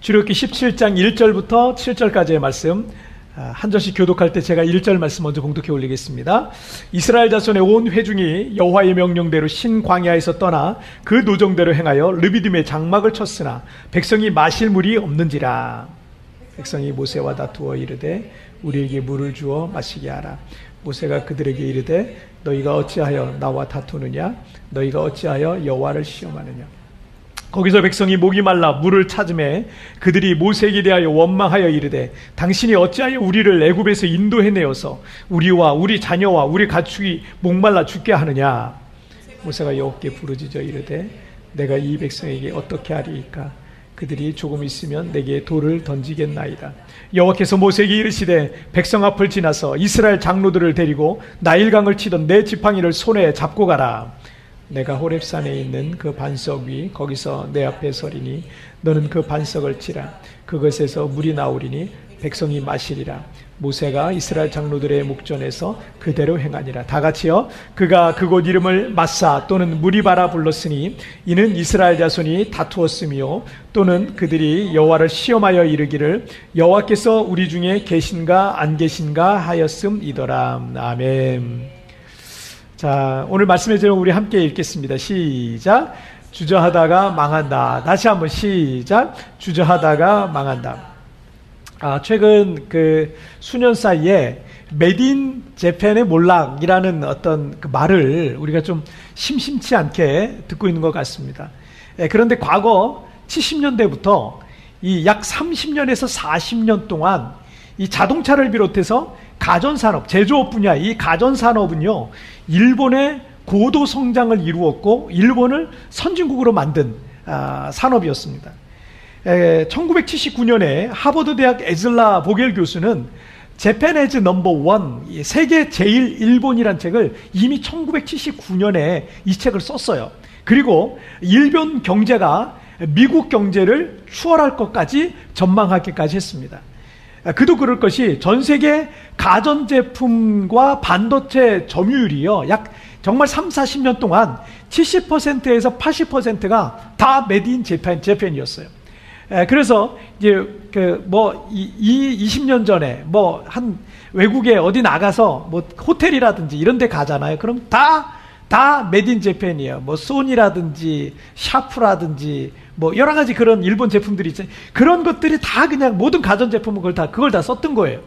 주력기 17장 1절부터 7절까지의 말씀. 아, 한 절씩 교독할 때 제가 1절 말씀 먼저 공독해 올리겠습니다. 이스라엘 자손의 온 회중이 여호와의 명령대로 신광야에서 떠나 그 노정대로 행하여 르비딤의 장막을 쳤으나 백성이 마실 물이 없는지라. 백성이 모세와 다투어 이르되 우리에게 물을 주어 마시게 하라. 모세가 그들에게 이르되 너희가 어찌하여 나와 다투느냐? 너희가 어찌하여 여호와를 시험하느냐 거기서 백성이 목이 말라 물을 찾음에 그들이 모세에게 대하여 원망하여 이르되 당신이 어찌하여 우리를 애굽에서 인도해내어서 우리와 우리 자녀와 우리 가축이 목말라 죽게 하느냐? 모세가 여호께 부르짖어 이르되 내가 이 백성에게 어떻게 하리이까? 그들이 조금 있으면 내게 돌을 던지겠나이다. 여호와께서 모세에게 이르시되 백성 앞을 지나서 이스라엘 장로들을 데리고 나일강을 치던 내 지팡이를 손에 잡고 가라 내가 호렙산에 있는 그 반석 위 거기서 내 앞에 서리니 너는 그 반석을 치라. 그것에서 물이 나오리니 백성이 마시리라. 모세가 이스라엘 장로들의 목전에서 그대로 행하니라. 다 같이요? 그가 그곳 이름을 마사 또는 무리바라 불렀으니 이는 이스라엘 자손이 다투었으며 또는 그들이 여호와를 시험하여 이르기를 여호와께서 우리 중에 계신가 안 계신가 하였음이더라. 아멘 자, 오늘 말씀의 제목 우리 함께 읽겠습니다. 시작. 주저하다가 망한다. 다시 한번 시작. 주저하다가 망한다. 아, 최근 그 수년 사이에 메딘 재팬의 몰락이라는 어떤 그 말을 우리가 좀 심심치 않게 듣고 있는 것 같습니다. 예, 그런데 과거 70년대부터 이 약 30년에서 40년 동안 이 자동차를 비롯해서 가전산업, 제조업 분야, 이 가전산업은요, 일본의 고도 성장을 이루었고, 일본을 선진국으로 만든 아, 산업이었습니다. 에, 1979년에 하버드 대학 에즐라 보겔 교수는 as Number One, 세계 제일 일본이란 책을 이미 1979년에 이 책을 썼어요. 그리고 일본 경제가 미국 경제를 추월할 것까지 전망하기까지 했습니다. 아, 그도 그럴 것이 전 세계 가전제품과 반도체 점유율이요. 약 정말 3, 40년 동안 70%에서 80%가 다 메디인 재팬, 재팬이었어요. 그래서 이제 그 뭐 이 20년 전에 뭐 한 외국에 어디 나가서 뭐 호텔이라든지 이런 데 가잖아요. 그럼 다 다 메딘 재팬이에요. 뭐 소니라든지 샤프라든지 뭐 여러 가지 그런 일본 제품들이 있어요. 그런 것들이 다 그냥 모든 가전 제품은 그걸 다 그걸 다 썼던 거예요.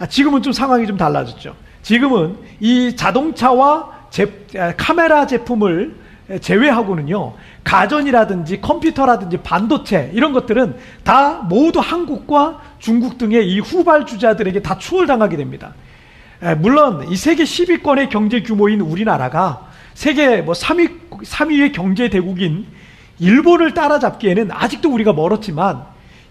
아, 지금은 좀 상황이 좀 달라졌죠. 지금은 이 자동차와 제, 아, 카메라 제품을 제외하고는요, 가전이라든지 컴퓨터라든지 반도체 이런 것들은 다 모두 한국과 중국 등의 이 후발주자들에게 다 추월당하게 됩니다. 물론 이 세계 10위권의 경제 규모인 우리나라가 세계 뭐 3위, 3위의 경제 대국인 일본을 따라잡기에는 아직도 우리가 멀었지만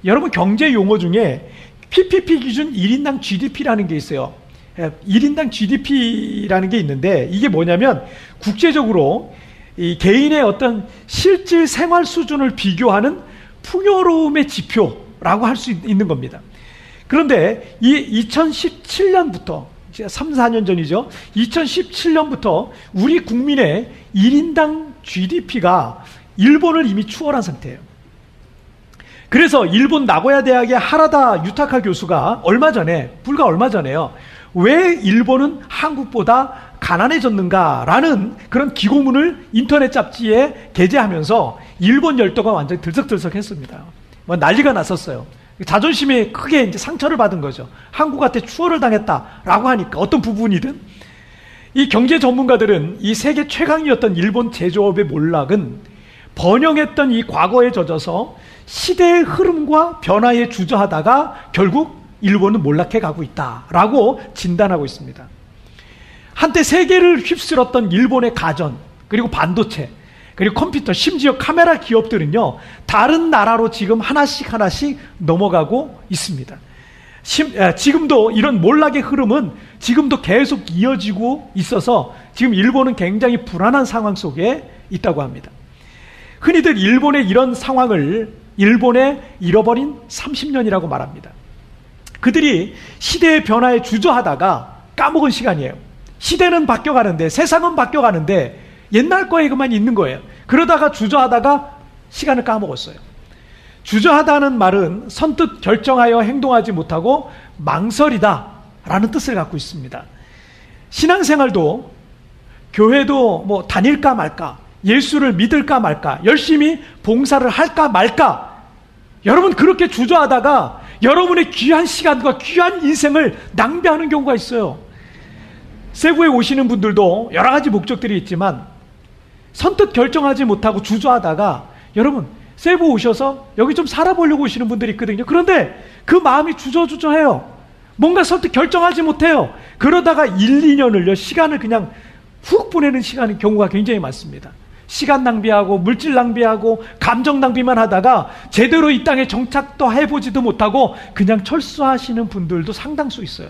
여러분 경제 용어 중에 PPP 기준 1인당 GDP라는 게 있어요. 1인당 예, GDP라는 게 있는데 이게 뭐냐면 국제적으로 이 개인의 어떤 실질 생활 수준을 비교하는 풍요로움의 지표라고 할 수 있는 겁니다. 그런데 이 2017년부터 3, 4년 전이죠. 2017년부터 우리 국민의 1인당 GDP가 일본을 이미 추월한 상태예요. 그래서 일본 나고야 대학의 하라다 유타카 교수가 얼마 전에 불과 얼마 전에요. 왜 일본은 한국보다 가난해졌는가라는 그런 기고문을 인터넷 잡지에 게재하면서 일본 열도가 완전히 들썩들썩했습니다. 뭐 난리가 났었어요. 자존심이 크게 이제 상처를 받은 거죠. 한국한테 추월을 당했다라고 하니까 어떤 부분이든 이 경제 전문가들은 이 세계 최강이었던 일본 제조업의 몰락은 번영했던 이 과거에 젖어서 시대의 흐름과 변화에 주저하다가 결국 일본은 몰락해 가고 있다라고 진단하고 있습니다. 한때 세계를 휩쓸었던 일본의 가전, 그리고 반도체, 그리고 컴퓨터, 심지어 카메라 기업들은요, 다른 나라로 지금 하나씩 하나씩 넘어가고 있습니다. 지금도 이런 몰락의 흐름은 지금도 계속 이어지고 있어서 지금 일본은 굉장히 불안한 상황 속에 있다고 합니다. 흔히들 일본의 이런 상황을 일본의 잃어버린 30년이라고 말합니다. 그들이 시대의 변화에 주저하다가 까먹은 시간이에요. 시대는 바뀌어가는데, 세상은 바뀌어가는데, 옛날 거에 그만 있는 거예요. 그러다가 주저하다가 시간을 까먹었어요. 주저하다는 말은 선뜻 결정하여 행동하지 못하고 망설이다 라는 뜻을 갖고 있습니다. 신앙생활도 교회도 뭐 다닐까 말까, 예수를 믿을까 말까, 열심히 봉사를 할까 말까, 여러분 그렇게 주저하다가 여러분의 귀한 시간과 귀한 인생을 낭비하는 경우가 있어요. 세부에 오시는 분들도 여러 가지 목적들이 있지만 선뜻 결정하지 못하고 주저하다가 여러분 세부 오셔서 여기 좀 살아보려고 오시는 분들이 있거든요. 그런데 그 마음이 주저주저해요. 뭔가 선뜻 결정하지 못해요. 그러다가 1, 2년을요, 시간을 그냥 훅 보내는 시간의 경우가 굉장히 많습니다. 시간 낭비하고 물질 낭비하고 감정 낭비만 하다가 제대로 이 땅에 정착도 해보지도 못하고 그냥 철수하시는 분들도 상당수 있어요.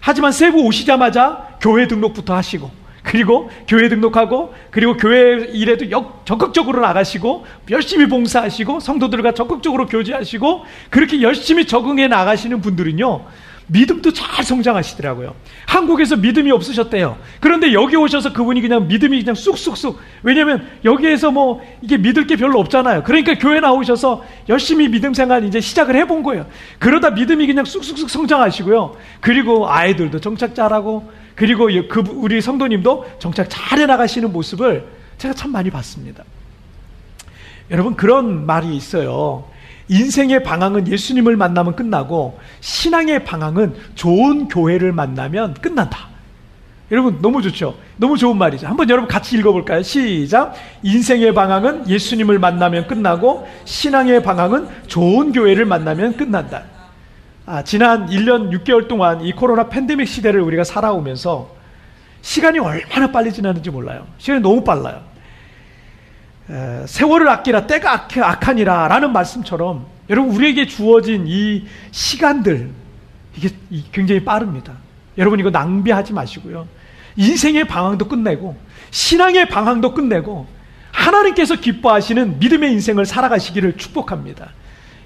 하지만 세부 오시자마자 교회 등록부터 하시고 그리고 교회 등록하고 그리고 교회 일에도 역, 적극적으로 나가시고 열심히 봉사하시고 성도들과 적극적으로 교제하시고 그렇게 열심히 적응해 나가시는 분들은요 믿음도 잘 성장하시더라고요. 한국에서 믿음이 없으셨대요. 그런데 여기 오셔서 그분이 그냥 믿음이 그냥 쑥쑥쑥. 왜냐면 여기에서 뭐 이게 믿을 게 별로 없잖아요. 그러니까 교회 나오셔서 열심히 믿음 생활 이제 시작을 해본 거예요. 그러다 믿음이 그냥 쑥쑥쑥 성장하시고요. 그리고 아이들도 정착 잘하고 그리고 그 우리 성도님도 정착 잘 해 나가시는 모습을 제가 참 많이 봤습니다. 여러분 그런 말이 있어요. 인생의 방황은 예수님을 만나면 끝나고 신앙의 방황은 좋은 교회를 만나면 끝난다. 여러분 너무 좋죠? 너무 좋은 말이죠. 한번 여러분 같이 읽어볼까요? 시작. 인생의 방황은 예수님을 만나면 끝나고 신앙의 방황은 좋은 교회를 만나면 끝난다. 아, 지난 1년 6개월 동안 이 코로나 팬데믹 시대를 우리가 살아오면서 시간이 얼마나 빨리 지나는지 몰라요. 시간이 너무 빨라요. 세월을 아끼라 때가 악하니라 라는 말씀처럼 여러분 우리에게 주어진 이 시간들 이게 굉장히 빠릅니다. 여러분 이거 낭비하지 마시고요. 인생의 방황도 끝내고 신앙의 방황도 끝내고 하나님께서 기뻐하시는 믿음의 인생을 살아가시기를 축복합니다.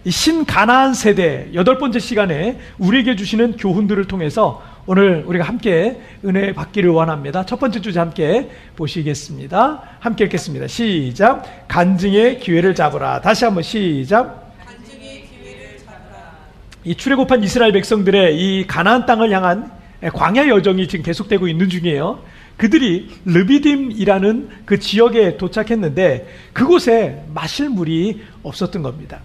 이 신가나안 세대 여덟 번째 시간에 우리에게 주시는 교훈들을 통해서 오늘 우리가 함께 은혜 받기를 원합니다. 첫 번째 주제 함께 보시겠습니다. 함께 읽겠습니다. 시작. 간증의 기회를 잡으라. 다시 한번 시작. 간증의 기회를 잡으라. 이 출애굽한 이스라엘 백성들의 이 가나안 땅을 향한 광야 여정이 지금 계속되고 있는 중이에요. 그들이 르비딤이라는 그 지역에 도착했는데 그곳에 마실 물이 없었던 겁니다.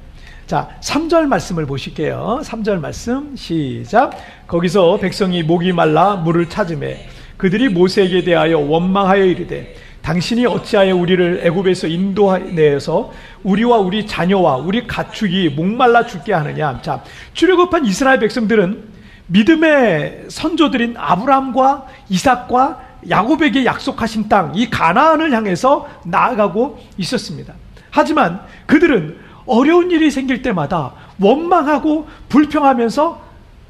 자, 3절 말씀을 보실게요. 3절 말씀 시작. 거기서 백성이 목이 말라 물을 찾음에 그들이 모세에게 대하여 원망하여 이르되 당신이 어찌하여 우리를 애굽에서 인도내서 우리와 우리 자녀와 우리 가축이 목말라 죽게 하느냐. 자, 출애굽한 이스라엘 백성들은 믿음의 선조들인 아브라함과 이삭과 야곱에게 약속하신 땅, 이 가나안을 향해서 나아가고 있었습니다. 하지만 그들은 어려운 일이 생길 때마다 원망하고 불평하면서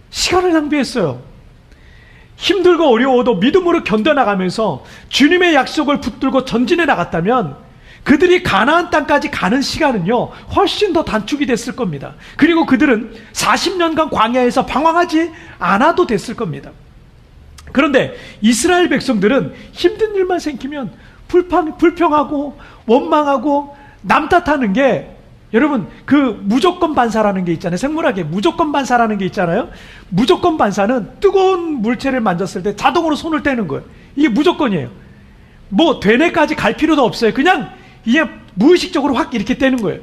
시간을 낭비했어요. 힘들고 어려워도 믿음으로 견뎌나가면서 주님의 약속을 붙들고 전진해 나갔다면 그들이 가나안 땅까지 가는 시간은요, 훨씬 더 단축이 됐을 겁니다. 그리고 그들은 40년간 광야에서 방황하지 않아도 됐을 겁니다. 그런데 이스라엘 백성들은 힘든 일만 생기면 불평, 불평하고 원망하고 남 탓하는 게 여러분 그 무조건 반사라는 게 있잖아요. 생물학에 무조건 반사라는 게 있잖아요. 무조건 반사는 뜨거운 물체를 만졌을 때 자동으로 손을 떼는 거예요. 이게 무조건이에요. 뭐 되네까지 갈 필요도 없어요. 그냥 이게 무의식적으로 확 이렇게 떼는 거예요.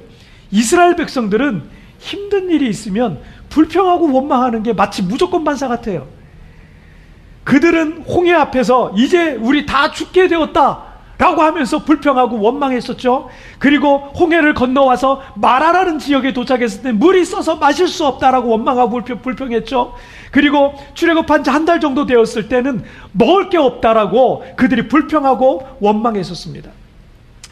이스라엘 백성들은 힘든 일이 있으면 불평하고 원망하는 게 마치 무조건 반사 같아요. 그들은 홍해 앞에서 이제 우리 다 죽게 되었다. 라고 하면서 불평하고 원망했었죠. 그리고 홍해를 건너와서 마라라는 지역에 도착했을 때 물이 써서 마실 수 없다라고 원망하고 불평, 했죠 그리고 출애굽한 지 한 달 정도 되었을 때는 먹을 게 없다라고 그들이 불평하고 원망했었습니다.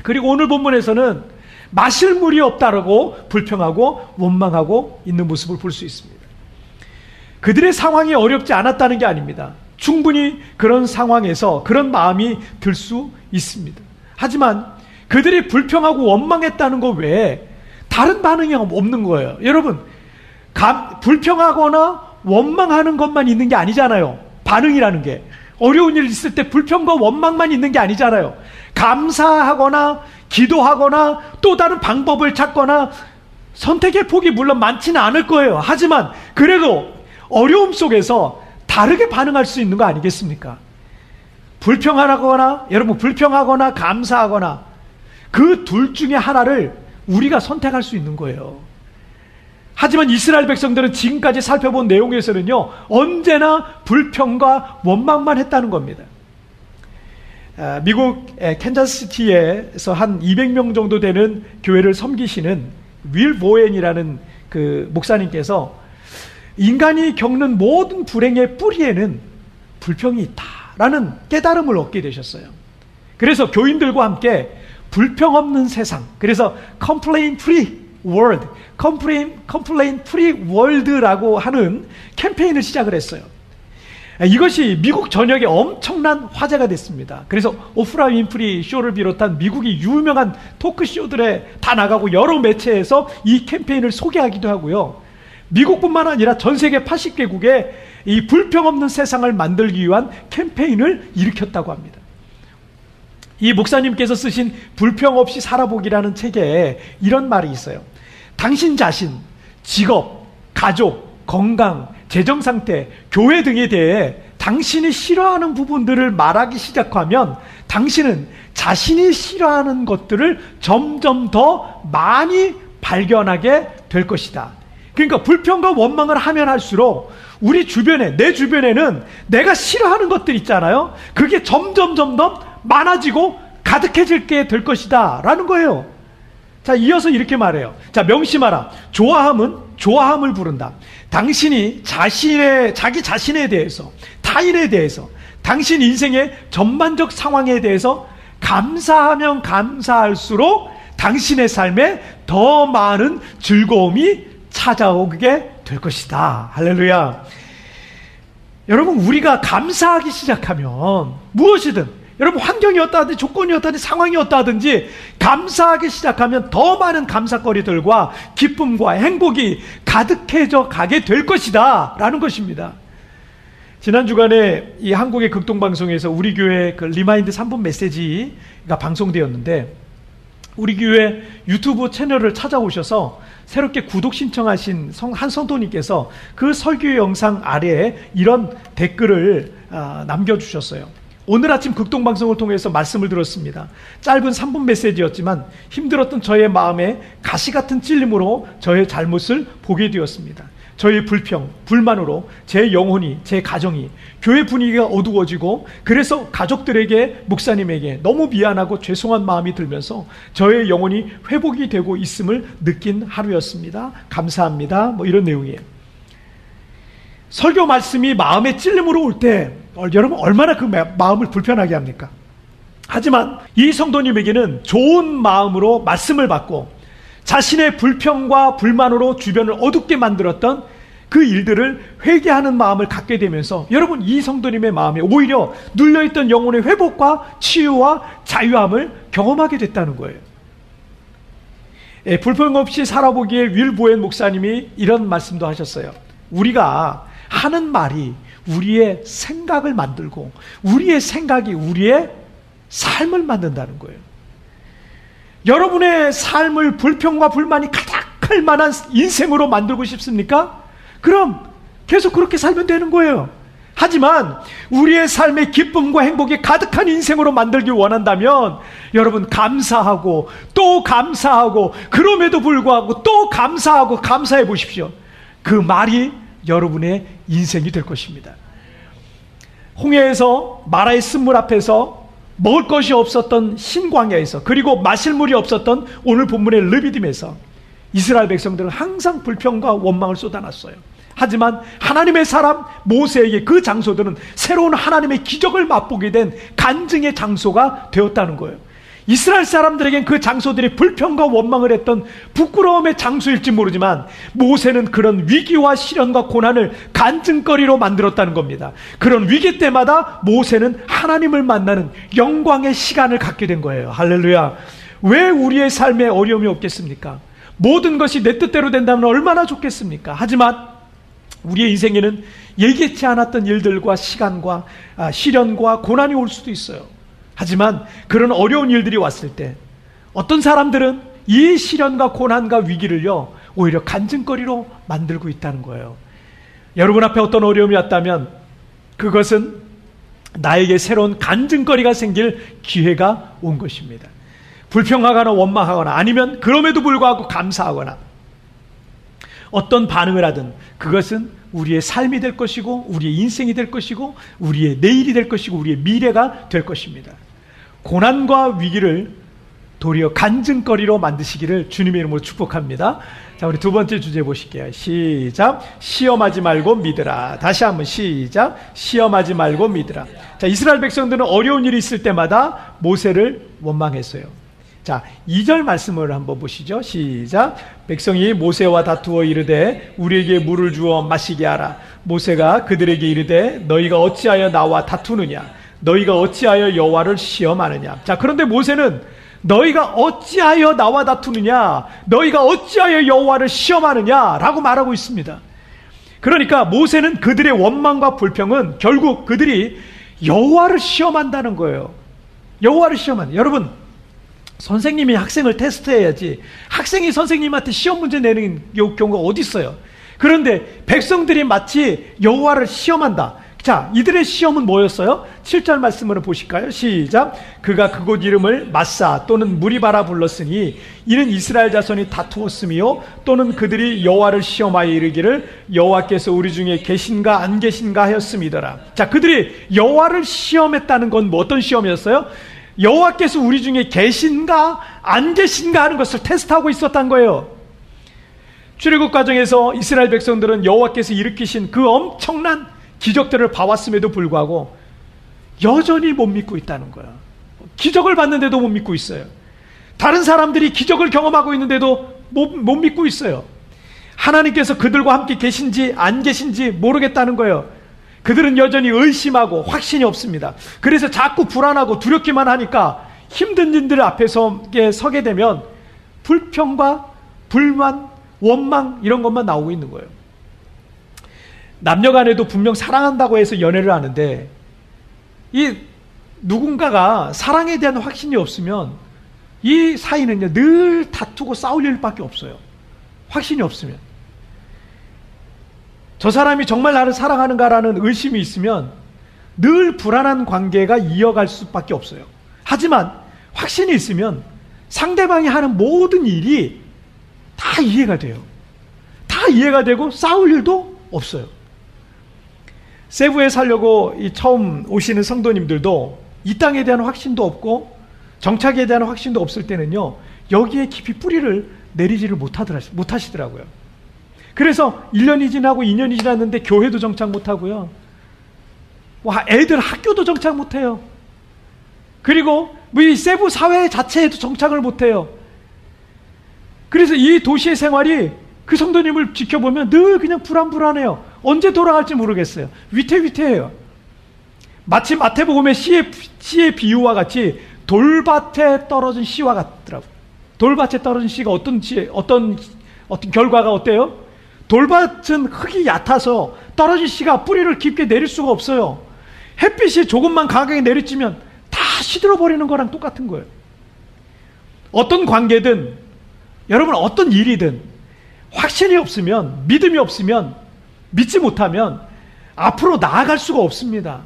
그리고 오늘 본문에서는 마실 물이 없다라고 불평하고 원망하고 있는 모습을 볼 수 있습니다. 그들의 상황이 어렵지 않았다는 게 아닙니다. 충분히 그런 상황에서 그런 마음이 들 수 있습니다. 하지만 그들이 불평하고 원망했다는 것 외에 다른 반응이 없는 거예요. 여러분, 감, 불평하거나 원망하는 것만 있는 게 아니잖아요. 반응이라는 게. 어려운 일 있을 때 불평과 원망만 있는 게 아니잖아요. 감사하거나 기도하거나 또 다른 방법을 찾거나 선택의 폭이 물론 많지는 않을 거예요. 하지만 그래도 어려움 속에서 다르게 반응할 수 있는 거 아니겠습니까? 불평하거나 여러분 불평하거나 감사하거나 그 둘 중에 하나를 우리가 선택할 수 있는 거예요. 하지만 이스라엘 백성들은 지금까지 살펴본 내용에서는요, 언제나 불평과 원망만 했다는 겁니다. 아, 미국 캔자스시티에서 한 200명 정도 되는 교회를 섬기시는 윌 보엔이라는 그 목사님께서 인간이 겪는 모든 불행의 뿌리에는 불평이 있다라는 깨달음을 얻게 되셨어요. 그래서 교인들과 함께 불평 없는 세상, 그래서 complain free world, complain, complain free world라고 하는 캠페인을 시작을 했어요. 이것이 미국 전역에 엄청난 화제가 됐습니다. 그래서 오프라 윈프리 쇼를 비롯한 미국이 유명한 토크쇼들에 다 나가고 여러 매체에서 이 캠페인을 소개하기도 하고요. 미국뿐만 아니라 전 세계 80개국에 이 불평 없는 세상을 만들기 위한 캠페인을 일으켰다고 합니다. 이 목사님께서 쓰신 불평 없이 살아보기라는 책에 이런 말이 있어요. 당신 자신, 직업, 가족, 건강, 재정 상태, 교회 등에 대해 당신이 싫어하는 부분들을 말하기 시작하면 당신은 자신이 싫어하는 것들을 점점 더 많이 발견하게 될 것이다. 그러니까 불평과 원망을 하면 할수록 우리 주변에, 내 주변에는 내가 싫어하는 것들 있잖아요. 그게 점점 점점 많아지고 가득해질 게 될 것이다. 라는 거예요. 자, 이어서 이렇게 말해요. 자, 명심하라. 좋아함은 좋아함을 부른다. 당신이 자신의, 자기 자신에 대해서, 타인에 대해서, 당신 인생의 전반적 상황에 대해서 감사하면 감사할수록 당신의 삶에 더 많은 즐거움이 찾아오게 될 것이다. 할렐루야. 여러분, 우리가 감사하기 시작하면 무엇이든 여러분 환경이 어떠하든지 조건이 어떠하든지 상황이 어떠하든지 감사하기 시작하면 더 많은 감사거리들과 기쁨과 행복이 가득해져 가게 될 것이다 라는 것입니다. 지난 주간에 이 한국의 극동방송에서 우리 교회 그 Remind 3분 메시지가 방송되었는데 우리 교회 유튜브 채널을 찾아오셔서 새롭게 구독 신청하신 한 성도님께서 그 설교 영상 아래에 이런 댓글을 아, 남겨주셨어요. 오늘 아침 극동방송을 통해서 말씀을 들었습니다. 짧은 3분 메시지였지만 힘들었던 저의 마음에 가시 같은 찔림으로 저의 잘못을 보게 되었습니다. 저의 불평, 불만으로 제 영혼이, 제 가정이, 교회 분위기가 어두워지고 그래서 가족들에게, 목사님에게 너무 미안하고 죄송한 마음이 들면서 저의 영혼이 회복이 되고 있음을 느낀 하루였습니다. 감사합니다. 뭐 이런 내용이에요. 설교 말씀이 마음에 찔림으로 올때 어, 여러분 얼마나 그 마음을 불편하게 합니까? 하지만 이 성도님에게는 좋은 마음으로 말씀을 받고 자신의 불평과 불만으로 주변을 어둡게 만들었던 그 일들을 회개하는 마음을 갖게 되면서 여러분 이 성도님의 마음에 오히려 눌려있던 영혼의 회복과 치유와 자유함을 경험하게 됐다는 거예요. 예, 불평 없이 살아보기에 윌보엔 목사님이 이런 말씀도 하셨어요. 우리가 하는 말이 우리의 생각을 만들고 우리의 생각이 우리의 삶을 만든다는 거예요. 여러분의 삶을 불평과 불만이 가득할 만한 인생으로 만들고 싶습니까? 그럼 계속 그렇게 살면 되는 거예요. 하지만 우리의 삶의 기쁨과 행복이 가득한 인생으로 만들기 원한다면 여러분 감사하고 또 감사하고 그럼에도 불구하고 또 감사하고 감사해 보십시오. 그 말이 여러분의 인생이 될 것입니다. 홍해에서 마라의 쓴물 앞에서 먹을 것이 없었던 신광야에서 그리고 마실 물이 없었던 오늘 본문의 르비딤에서 이스라엘 백성들은 항상 불평과 원망을 쏟아놨어요. 하지만 하나님의 사람 모세에게 그 장소들은 새로운 하나님의 기적을 맛보게 된 간증의 장소가 되었다는 거예요. 이스라엘 사람들에겐 그 장소들이 불평과 원망을 했던 부끄러움의 장소일지 모르지만 모세는 그런 위기와 시련과 고난을 간증거리로 만들었다는 겁니다. 그런 위기 때마다 모세는 하나님을 만나는 영광의 시간을 갖게 된 거예요. 할렐루야. 왜 우리의 삶에 어려움이 없겠습니까? 모든 것이 내 뜻대로 된다면 얼마나 좋겠습니까? 하지만 우리의 인생에는 예기치 않았던 일들과 시간과 아, 시련과 고난이 올 수도 있어요. 하지만 그런 어려운 일들이 왔을 때 어떤 사람들은 이 시련과 고난과 위기를요 오히려 간증거리로 만들고 있다는 거예요. 여러분 앞에 어떤 어려움이 왔다면 그것은 나에게 새로운 간증거리가 생길 기회가 온 것입니다. 불평하거나 원망하거나 아니면 그럼에도 불구하고 감사하거나 어떤 반응을 하든 그것은 우리의 삶이 될 것이고 우리의 인생이 될 것이고 우리의 내일이 될 것이고 우리의 미래가 될 것입니다. 고난과 위기를 도리어 간증거리로 만드시기를 주님의 이름으로 축복합니다. 자, 우리 두 번째 주제 보실게요. 시작. 시험하지 말고 믿으라. 다시 한번 시작. 시험하지 말고 믿으라. 자, 이스라엘 백성들은 어려운 일이 있을 때마다 모세를 원망했어요. 자, 2절 말씀을 한번 보시죠. 시작. 백성이 모세와 다투어 이르되 우리에게 물을 주어 마시게 하라. 모세가 그들에게 이르되 너희가 어찌하여 나와 다투느냐? 너희가 어찌하여 여호와를 시험하느냐? 자, 그런데 모세는 너희가 어찌하여 나와 다투느냐? 너희가 어찌하여 여호와를 시험하느냐라고 말하고 있습니다. 그러니까 모세는 그들의 원망과 불평은 결국 그들이 여호와를 시험한다는 거예요. 여호와를 시험하는. 여러분, 선생님이 학생을 테스트해야지. 학생이 선생님한테 시험 문제 내는 경우가 어디 있어요? 그런데 백성들이 마치 여호와를 시험한다. 자, 이들의 시험은 뭐였어요? 7절 말씀을 보실까요? 시작. 그가 그곳 이름을 마사 또는 무리바라 불렀으니 이는 이스라엘 자손이 다투었으며 또는 그들이 여호와를 시험하여 이르기를 여호와께서 우리 중에 계신가 안 계신가 하였음이더라. 자, 그들이 여호와를 시험했다는 건 뭐 어떤 시험이었어요? 여호와께서 우리 중에 계신가 안 계신가 하는 것을 테스트하고 있었던 거예요. 출애굽 과정에서 이스라엘 백성들은 여호와께서 일으키신 그 엄청난 기적들을 봐왔음에도 불구하고 여전히 못 믿고 있다는 거야. 기적을 봤는데도 못 믿고 있어요. 다른 사람들이 기적을 경험하고 있는데도 못, 못 믿고 있어요. 하나님께서 그들과 함께 계신지 안 계신지 모르겠다는 거예요. 그들은 여전히 의심하고 확신이 없습니다. 그래서 자꾸 불안하고 두렵기만 하니까 힘든 일들 앞에서 서게 되면 불평과 불만, 원망 이런 것만 나오고 있는 거예요. 남녀 간에도 분명 사랑한다고 해서 연애를 하는데 이 누군가가 사랑에 대한 확신이 없으면 이 사이는요 늘 다투고 싸울 일밖에 없어요. 확신이 없으면 저 사람이 정말 나를 사랑하는가라는 의심이 있으면 늘 불안한 관계가 이어갈 수밖에 없어요. 하지만 확신이 있으면 상대방이 하는 모든 일이 다 이해가 돼요. 다 이해가 되고 싸울 일도 없어요. 세부에 살려고 처음 오시는 성도님들도 이 땅에 대한 확신도 없고 정착에 대한 확신도 없을 때는요 여기에 깊이 뿌리를 내리지를 못하시더라고요. 그래서 1년이 지나고 2년이 지났는데 교회도 정착 못하고요. 와 애들 학교도 정착 못해요. 그리고 뭐이 세부 사회 자체에도 정착을 못해요. 그래서 이 도시의 생활이 그 성도님을 지켜보면 늘 그냥 불안불안해요. 언제 돌아갈지 모르겠어요. 위태위태해요. 마치 마태복음의 씨의, 씨의 비유와 같이 돌밭에 떨어진 씨와 같더라고. 돌밭에 떨어진 씨가 어떤 씨, 어떤, 어떤 결과가 어때요? 돌밭은 흙이 얕아서 떨어진 씨가 뿌리를 깊게 내릴 수가 없어요. 햇빛이 조금만 강하게 내리치면 다 시들어 버리는 거랑 똑같은 거예요. 어떤 관계든, 여러분 어떤 일이든, 확신이 없으면, 믿음이 없으면 믿지 못하면 앞으로 나아갈 수가 없습니다.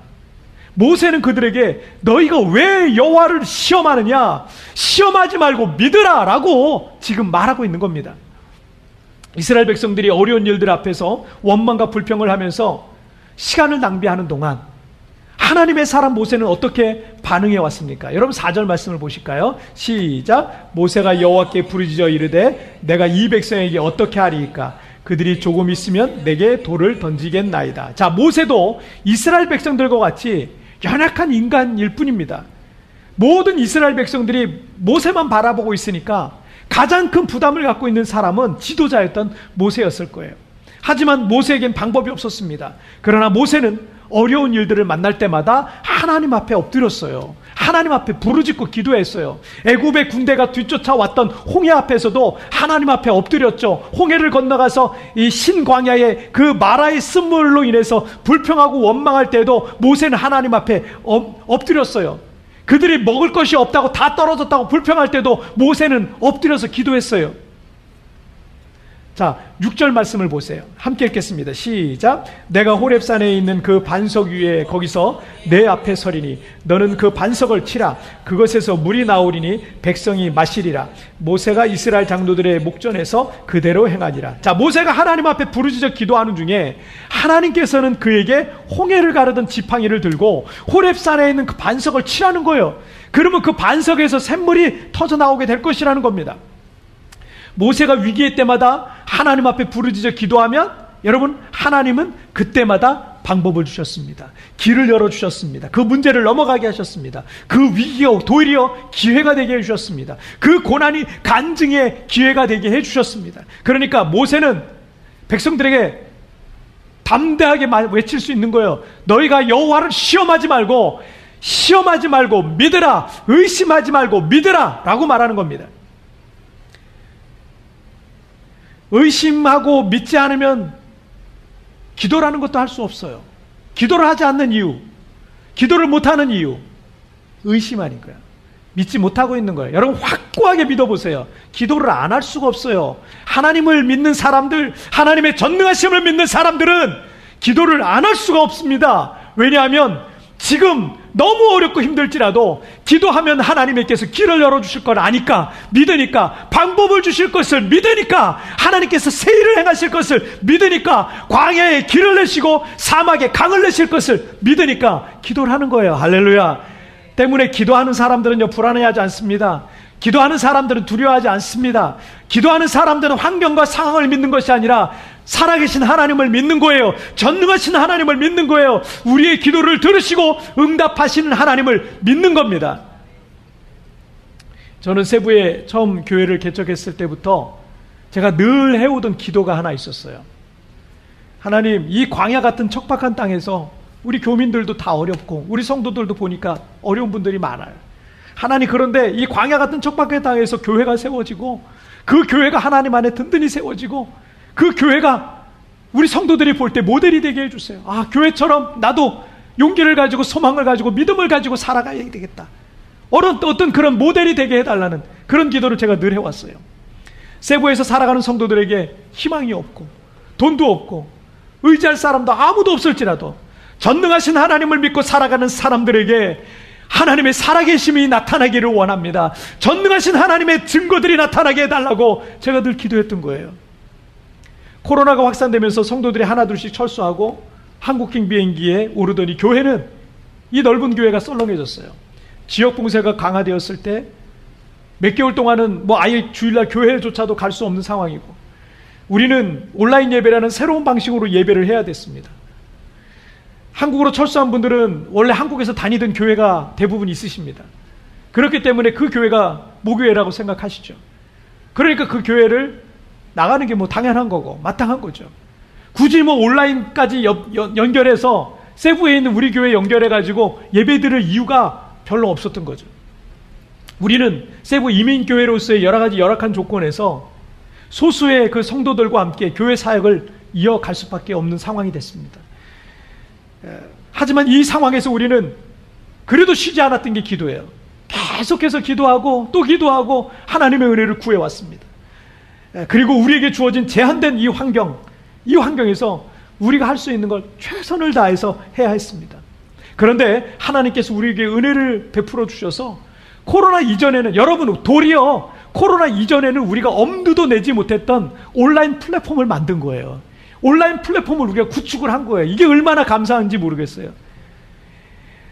모세는 그들에게 너희가 왜 여호와를 시험하느냐? 시험하지 말고 믿으라라고 지금 말하고 있는 겁니다. 이스라엘 백성들이 어려운 일들 앞에서 원망과 불평을 하면서 시간을 낭비하는 동안 하나님의 사람 모세는 어떻게 반응해 왔습니까? 여러분 4절 말씀을 보실까요? 시작. 모세가 여호와께 부르짖어 이르되 내가 이 백성에게 어떻게 하리이까? 그들이 조금 있으면 내게 돌을 던지겠나이다. 자, 모세도 이스라엘 백성들과 같이 연약한 인간일 뿐입니다. 모든 이스라엘 백성들이 모세만 바라보고 있으니까 가장 큰 부담을 갖고 있는 사람은 지도자였던 모세였을 거예요. 하지만 모세에겐 방법이 없었습니다. 그러나 모세는 어려운 일들을 만날 때마다 하나님 앞에 엎드렸어요. 하나님 앞에 부르짖고 기도했어요. 애굽의 군대가 뒤쫓아왔던 홍해 앞에서도 하나님 앞에 엎드렸죠. 홍해를 건너가서 이 신광야의 그 마라의 쓴물로 인해서 불평하고 원망할 때도 모세는 하나님 앞에 엎드렸어요. 그들이 먹을 것이 없다고 다 떨어졌다고 불평할 때도 모세는 엎드려서 기도했어요. 자, 6절 말씀을 보세요. 함께 읽겠습니다. 시작. 내가 호렙산에 있는 그 반석 위에 거기서 내 앞에 서리니 너는 그 반석을 치라. 그것에서 물이 나오리니 백성이 마시리라. 모세가 이스라엘 장로들의 목전에서 그대로 행하니라. 자, 모세가 하나님 앞에 부르짖어 기도하는 중에 하나님께서는 그에게 홍해를 가르던 지팡이를 들고 호렙산에 있는 그 반석을 치라는 거예요. 그러면 그 반석에서 샘물이 터져 나오게 될 것이라는 겁니다. 모세가 위기의 때마다 하나님 앞에 부르짖어 기도하면 여러분 하나님은 그때마다 방법을 주셨습니다. 길을 열어 주셨습니다. 그 문제를 넘어가게 하셨습니다. 그 위기가 도리어 기회가 되게 해 주셨습니다. 그 고난이 간증의 기회가 되게 해 주셨습니다. 그러니까 모세는 백성들에게 담대하게 외칠 수 있는 거예요. 너희가 여호와를 시험하지 말고 시험하지 말고 믿으라. 의심하지 말고 믿으라 라고 말하는 겁니다. 의심하고 믿지 않으면 기도라는 것도 할 수 없어요. 기도를 하지 않는 이유, 기도를 못하는 이유, 의심 아닌 거야. 믿지 못하고 있는 거예요. 여러분 확고하게 믿어보세요. 기도를 안 할 수가 없어요. 하나님을 믿는 사람들, 하나님의 전능하심을 믿는 사람들은 기도를 안 할 수가 없습니다. 왜냐하면 지금 너무 어렵고 힘들지라도 기도하면 하나님께서 길을 열어주실 걸 아니까 믿으니까 방법을 주실 것을 믿으니까 하나님께서 세일을 행하실 것을 믿으니까 광야에 길을 내시고 사막에 강을 내실 것을 믿으니까 기도를 하는 거예요. 할렐루야. 때문에 기도하는 사람들은요 불안해하지 않습니다. 기도하는 사람들은 두려워하지 않습니다. 기도하는 사람들은 환경과 상황을 믿는 것이 아니라 살아계신 하나님을 믿는 거예요. 전능하신 하나님을 믿는 거예요. 우리의 기도를 들으시고 응답하시는 하나님을 믿는 겁니다. 저는 세부에 처음 교회를 개척했을 때부터 제가 늘 해오던 기도가 하나 있었어요. 하나님, 이 광야 같은 척박한 땅에서 우리 교민들도 다 어렵고 우리 성도들도 보니까 어려운 분들이 많아요. 하나님 그런데 이 광야 같은 척박한 땅에서 교회가 세워지고 그 교회가 하나님 안에 든든히 세워지고 그 교회가 우리 성도들이 볼 때 모델이 되게 해주세요. 아, 교회처럼 나도 용기를 가지고 소망을 가지고 믿음을 가지고 살아가야 되겠다. 어떤, 어떤 그런 모델이 되게 해달라는 그런 기도를 제가 늘 해왔어요. 세부에서 살아가는 성도들에게 희망이 없고, 돈도 없고, 의지할 사람도 아무도 없을지라도, 전능하신 하나님을 믿고 살아가는 사람들에게 하나님의 살아계심이 나타나기를 원합니다. 전능하신 하나님의 증거들이 나타나게 해달라고 제가 늘 기도했던 거예요. 코로나가 확산되면서 성도들이 하나둘씩 철수하고 한국행 비행기에 오르더니 교회는 이 넓은 교회가 썰렁해졌어요. 지역 봉쇄가 강화되었을 때 몇 개월 동안은 뭐 아예 주일날 교회조차도 갈 수 없는 상황이고 우리는 온라인 예배라는 새로운 방식으로 예배를 해야 됐습니다. 한국으로 철수한 분들은 원래 한국에서 다니던 교회가 대부분 있으십니다. 그렇기 때문에 그 교회가 모교회라고 생각하시죠. 그러니까 그 교회를 나가는 게 뭐 당연한 거고 마땅한 거죠. 굳이 뭐 온라인까지 연, 연결해서 세부에 있는 우리 교회 연결해 가지고 예배 드릴 이유가 별로 없었던 거죠. 우리는 세부 이민교회로서의 여러 가지 열악한 조건에서 소수의 그 성도들과 함께 교회 사역을 이어갈 수밖에 없는 상황이 됐습니다. 하지만 이 상황에서 우리는 그래도 쉬지 않았던 게 기도예요. 계속해서 기도하고 또 기도하고 하나님의 은혜를 구해왔습니다. 예, 그리고 우리에게 주어진 제한된 이 환경, 이 환경에서 우리가 할 수 있는 걸 최선을 다해서 해야 했습니다. 그런데 하나님께서 우리에게 은혜를 베풀어 주셔서 코로나 이전에는 여러분 도리어 코로나 이전에는 우리가 엄두도 내지 못했던 온라인 플랫폼을 만든 거예요. 온라인 플랫폼을 우리가 구축을 한 거예요. 이게 얼마나 감사한지 모르겠어요.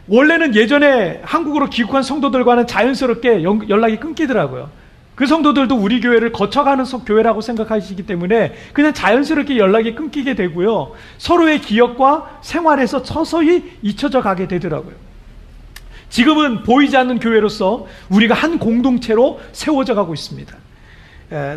원래는 예전에 한국으로 귀국한 성도들과는 자연스럽게 연락이 끊기더라고요. 그 성도들도 우리 교회를 거쳐가는 교회라고 생각하시기 때문에 그냥 자연스럽게 연락이 끊기게 되고요. 서로의 기억과 생활에서 서서히 잊혀져 가게 되더라고요. 지금은 보이지 않는 교회로서 우리가 한 공동체로 세워져 가고 있습니다.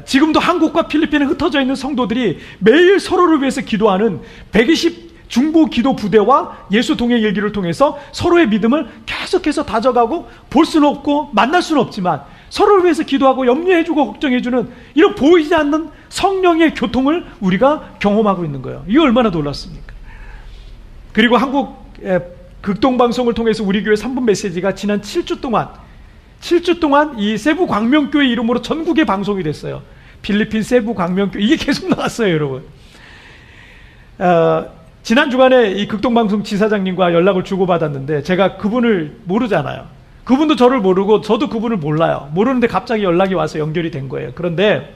지금도 한국과 필리핀에 흩어져 있는 성도들이 매일 서로를 위해서 기도하는 120 중보 기도 부대와 예수 동행 일기를 통해서 서로의 믿음을 계속해서 다져가고 볼 수는 없고 만날 수는 없지만 서로를 위해서 기도하고 염려해주고 걱정해주는 이런 보이지 않는 성령의 교통을 우리가 경험하고 있는 거예요. 이게 얼마나 놀랐습니까? 그리고 한국 극동방송을 통해서 우리 교회 3분 메시지가 지난 7주 동안 7주 동안 이 세부 광명교회 이름으로 전국에 방송이 됐어요. 필리핀 세부 광명교 이게 계속 나왔어요, 여러분. 어, 지난 주간에 이 극동방송 지사장님과 연락을 주고받았는데 제가 그분을 모르잖아요. 그분도 저를 모르고 저도 그분을 몰라요. 모르는데 갑자기 연락이 와서 연결이 된 거예요. 그런데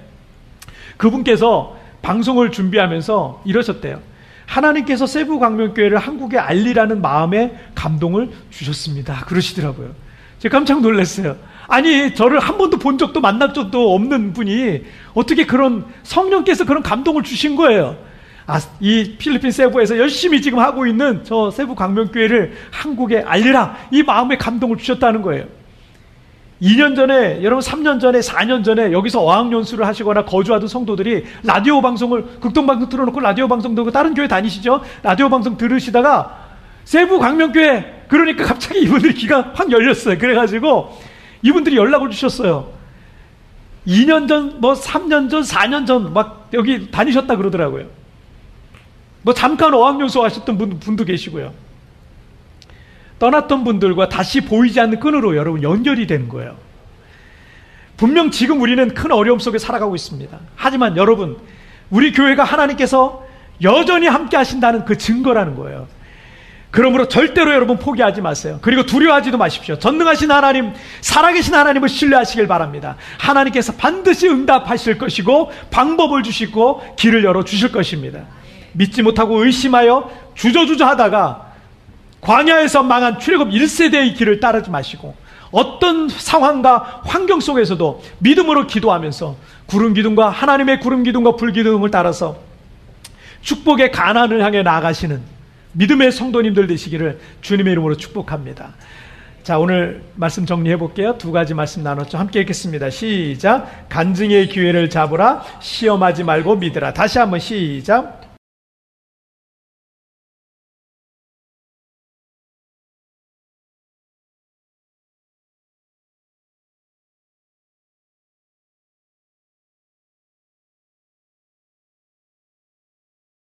그분께서 방송을 준비하면서 이러셨대요. 하나님께서 세부 광명교회를 한국에 알리라는 마음에 감동을 주셨습니다. 그러시더라고요. 제가 깜짝 놀랐어요. 아니, 저를 한 번도 본 적도 만날 적도 없는 분이 어떻게 그런 성령께서 그런 감동을 주신 거예요. 아, 이 필리핀 세부에서 열심히 지금 하고 있는 저 세부 광명교회를 한국에 알리라. 이 마음에 감동을 주셨다는 거예요. 2년 전에, 여러분 3년 전에, 4년 전에 여기서 어학연수를 하시거나 거주하던 성도들이 라디오 방송을, 극동 방송 틀어놓고 라디오 방송 듣고 다른 교회 다니시죠? 라디오 방송 들으시다가 세부 광명교회, 그러니까 갑자기 이분들이 귀가 확 열렸어요. 그래가지고 이분들이 연락을 주셨어요. 2년 전, 뭐 3년 전, 4년 전 막 여기 다니셨다 그러더라고요. 뭐 잠깐 어학연수 하셨던 분, 분도 계시고요. 떠났던 분들과 다시 보이지 않는 끈으로 여러분 연결이 되는 거예요. 분명 지금 우리는 큰 어려움 속에 살아가고 있습니다. 하지만 여러분, 우리 교회가 하나님께서 여전히 함께 하신다는 그 증거라는 거예요. 그러므로 절대로 여러분 포기하지 마세요. 그리고 두려워하지도 마십시오. 전능하신 하나님, 살아계신 하나님을 신뢰하시길 바랍니다. 하나님께서 반드시 응답하실 것이고 방법을 주시고 길을 열어 주실 것입니다. 믿지 못하고 의심하여 주저주저 하다가 광야에서 망한 출애굽 1세대의 길을 따르지 마시고 어떤 상황과 환경 속에서도 믿음으로 기도하면서 구름 기둥과 하나님의 구름 기둥과 불 기둥을 따라서 축복의 가난을 향해 나아가시는 믿음의 성도님들 되시기를 주님의 이름으로 축복합니다. 자, 오늘 말씀 정리해 볼게요. 두 가지 말씀 나눴죠. 함께 읽겠습니다. 시작. 간증의 기회를 잡으라. 시험하지 말고 믿으라. 다시 한번 시작.